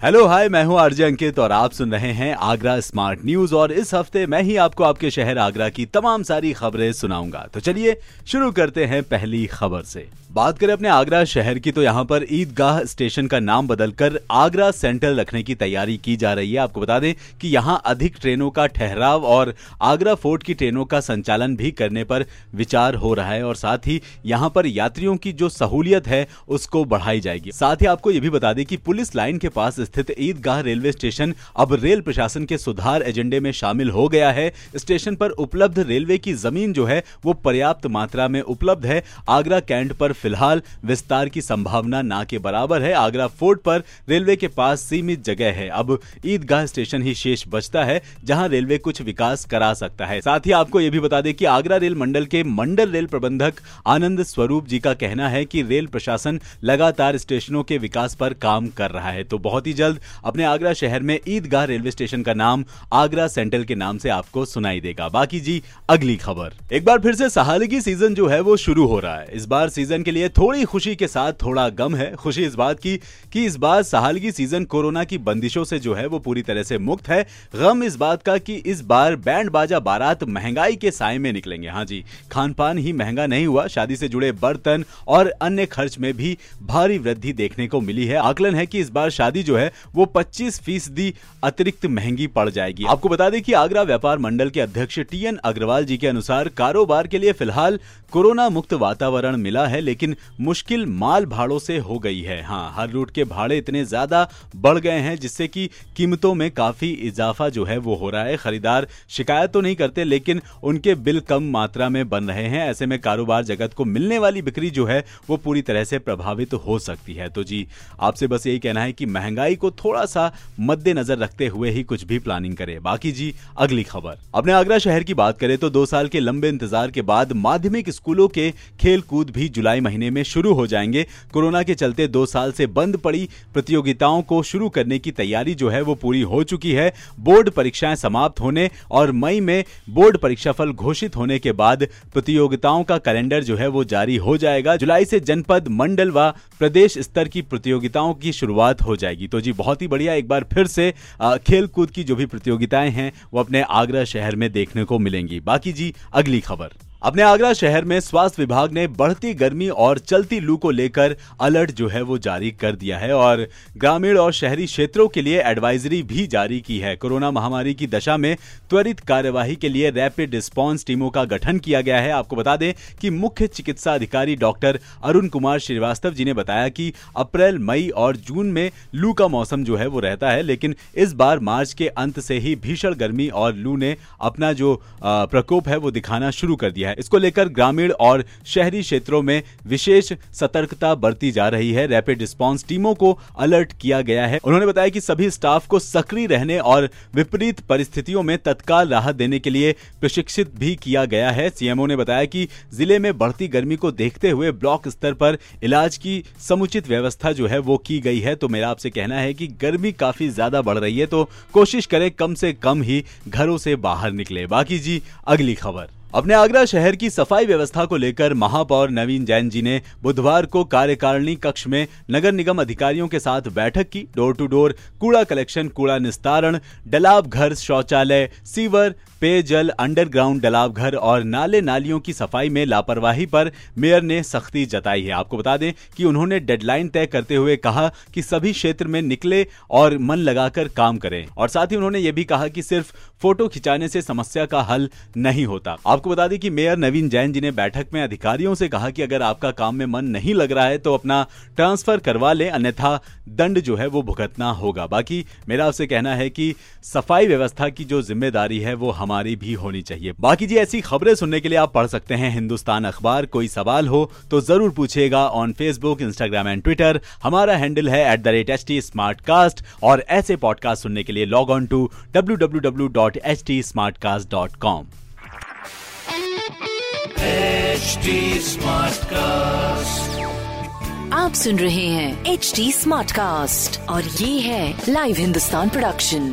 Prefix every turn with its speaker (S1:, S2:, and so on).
S1: hello, hi, मैं हूँ RJ अंकित और आप सुन रहे हैं आगरा स्मार्ट न्यूज़ और इस हफ़्ते मैं ही आपको आपके शहर आगरा की तमाम सारी खबरें सुनाऊँगा। तो चलिए, शुरू करते हैं पहली खबर से। बात करें अपने आगरा शहर की तो यहाँ पर ईदगाह स्टेशन का नाम बदलकर आगरा सेंट्रल रखने की तैयारी की जा रही है। आपको बता दें कि यहाँ अधिक ट्रेनों का ठहराव और आगरा फोर्ट की ट्रेनों का संचालन भी करने पर विचार हो रहा है और साथ ही यहाँ पर यात्रियों की जो सहूलियत है, उसको बढ़ाई जाएगी। साथ ही आपको ये भी बता दें कि पुलिस लाइन के पास स्थित ईदगाह रेलवे स्टेशन अब रेल प्रशासन के सुधार एजेंडे में शामिल हो गया है। स्टेशन पर उपलब्ध रेलवे की ज़मीन जो है, वो पर्याप्त मात्रा में उपलब्ध है। आगरा कैंट पर फ़िलहाल विस्तार की संभावना ना के बराबर है। आगरा फोर्ट पर रेलवे के पास सीमित जगह है। अब ईदगाह स्टेशन ही शेष बचता है, जहाँ रेलवे कुछ विकास करा सकता है। साथ ही आपको ये भी बता दें कि आगरा रेल मंडल के मंडल रेल प्रबंधक आनंद स्वरूप जी का कहना है कि रेल प्रशासन लगातार स्टेशनों के विकास पर काम कर रहा है। तो बहुत ही जल्द अपने आगरा शहर में ईदगाह रेलवे स्टेशन का नाम आगरा सेंट्रल के नाम से आपको सुनाई देगा। बाकी जी, अगली खबर। एक बार फिर से सहालगी सीज़न जो है वो शुरू हो रहा है। इस बार सीज़न के लिए थोड़ी खुशी के साथ थोड़ा गम है। खुशी इस बात की कि इस बार सहालगी सीज़न कोरोना की बंदिशों से जो है वो पूरी तरह से मुक्त है। गम इस बात का कि इस बार बैंड बाजा बारात महँगाई के साय में निकलेंगे। हाँ जी खान पान ही महँगा नहीं हुआ। शादी से जुड़े बर्तन और अन्य खर्च में भी भारी वृद्धि देखने को मिली है। आकलन है कि इस बार शादी जो है वो 25 फ़ीसदी अतिरिक्त महँगी पड़ जाएगी। आपको बता दें कि आगरा व्यापार मंडल के अध्यक्ष टी एन अग्रवाल जी के अनुसार कारोबार के लिए फ़िलहाल कोरोना मुक्त वातावरण मिला है, लेकिन मुश्किल माल भाड़ों से हो गई है। हाँ हर रूट के भाड़े इतने ज़्यादा बढ़ गए हैं, जिससे कि कीमतों में काफ़ी इजाफा जो है वो हो रहा है। खरीदार शिकायत तो नहीं करते, लेकिन उनके बिल कम मात्रा में बन रहे हैं। ऐसे में कारोबार जगत को मिलने वाली बिक्री जो है, वो पूरी तरह से प्रभावित हो सकती है। तो जी, आपसे बस यही कहना है कि महँगाई को थोड़ा सा मद्देनजर रखते हुए ही कुछ भी प्लानिंग करें। बाकी जी, अगली खबर। अपने आगरा शहर की बात करें तो दो साल के लंबे इंतज़ार के बाद माध्यमिक स्कूलों के खेल कूद भी जुलाई महीने में शुरू हो जाएँगे। कोरोना के चलते दो साल से बंद पड़ी प्रतियोगिताओं को शुरू करने की तैयारी जो है वो पूरी हो चुकी है। बोर्ड परीक्षाएँ समाप्त होने और मई में बोर्ड परीक्षा फल घोषित होने के बाद प्रतियोगिताओं का कैलेंडर जो है वो जारी हो जाएगा। जुलाई से जनपद, मंडल व प्रदेश स्तर की प्रतियोगिताओं की शुरुआत हो जाएगी। तो जी, बहुत ही बढ़िया। एक बार फिर से खेल कूद की जो भी प्रतियोगिताएँ हैं, वो अपने आगरा शहर में देखने को मिलेंगी। बाकी जी, अगली खबर। अपने आगरा शहर में स्वास्थ्य विभाग ने बढ़ती गर्मी और चलती लू को लेकर अलर्ट जो है वो जारी कर दिया है और ग्रामीण और शहरी क्षेत्रों के लिए एडवाइजरी भी जारी की है। कोरोना महामारी की दशा में त्वरित कार्यवाही के लिए रैपिड रिस्पांस टीमों का गठन किया गया है। आपको बता दें कि मुख्य चिकित्सा अधिकारी डॉक्टर अरुण कुमार श्रीवास्तव जी ने बताया कि अप्रैल, मई और जून में लू का मौसम जो है वो रहता है, लेकिन इस बार मार्च के अंत से ही भीषण गर्मी और लू ने अपना जो प्रकोप है वो दिखाना शुरू कर दिया है। इसको लेकर ग्रामीण और शहरी क्षेत्रों में विशेष सतर्कता बरती जा रही है। रैपिड रिस्पॉन्स टीमों को अलर्ट किया गया है। उन्होंने बताया कि सभी स्टाफ को सक्रिय रहने और विपरीत परिस्थितियों में तत्काल राहत देने के लिए प्रशिक्षित भी किया गया है। सीएमओ ने बताया कि ज़िले में बढ़ती गर्मी को देखते हुए ब्लॉक स्तर पर इलाज की समुचित व्यवस्था जो है वो की गई है। तो मेरा आपसे कहना है कि गर्मी काफ़ी ज़्यादा बढ़ रही है तो कोशिश करें कम से कम ही घरों से बाहर निकले। बाकी जी, अगली खबर। अपने आगरा शहर की सफ़ाई व्यवस्था को लेकर महापौर नवीन जैन जी ने बुधवार को कार्यकारिणी कक्ष में नगर निगम अधिकारियों के साथ बैठक की। डोर टू डोर कूड़ा कलेक्शन, कूड़ा निस्तारण डलाब घर शौचालय, सीवर पेयजल, अंडरग्राउंड डलाव घर और नाले नालियों की सफ़ाई में लापरवाही पर मेयर ने सख्ती जताई है। आपको बता दें कि उन्होंने डेडलाइन तय करते हुए कहा कि सभी क्षेत्र में निकले और मन लगाकर काम करें। और साथ ही उन्होंने ये भी कहा कि सिर्फ़ फ़ोटो खिंचाने से समस्या का हल नहीं होता। आपको बता दें कि मेयर नवीन जैन जी ने बैठक में अधिकारियों से कहा कि अगर आपका काम में मन नहीं लग रहा है तो अपना ट्रांसफ़र करवा लें, अन्यथा दंड जो है वो भुगतना होगा। बाकी मेरा आपसे कहना है कि सफ़ाई व्यवस्था की जो ज़िम्मेदारी है वो हमारी भी होनी चाहिए। बाकी जी ऐसी खबरें सुनने के लिए आप पढ़ सकते हैं हिंदुस्तान अखबार। कोई सवाल हो तो ज़रूर पूछेगा on Facebook Instagram and Twitter हमारा हैंडल है at the rate H T smart cast और ऐसे पॉडकास्ट सुनने के लिए log on to W W W dot H T smart cast dot com
S2: आप सुन रहे हैं एच डी स्मार्ट कास्ट और ये है लाइव हिंदुस्तान प्रोडक्शन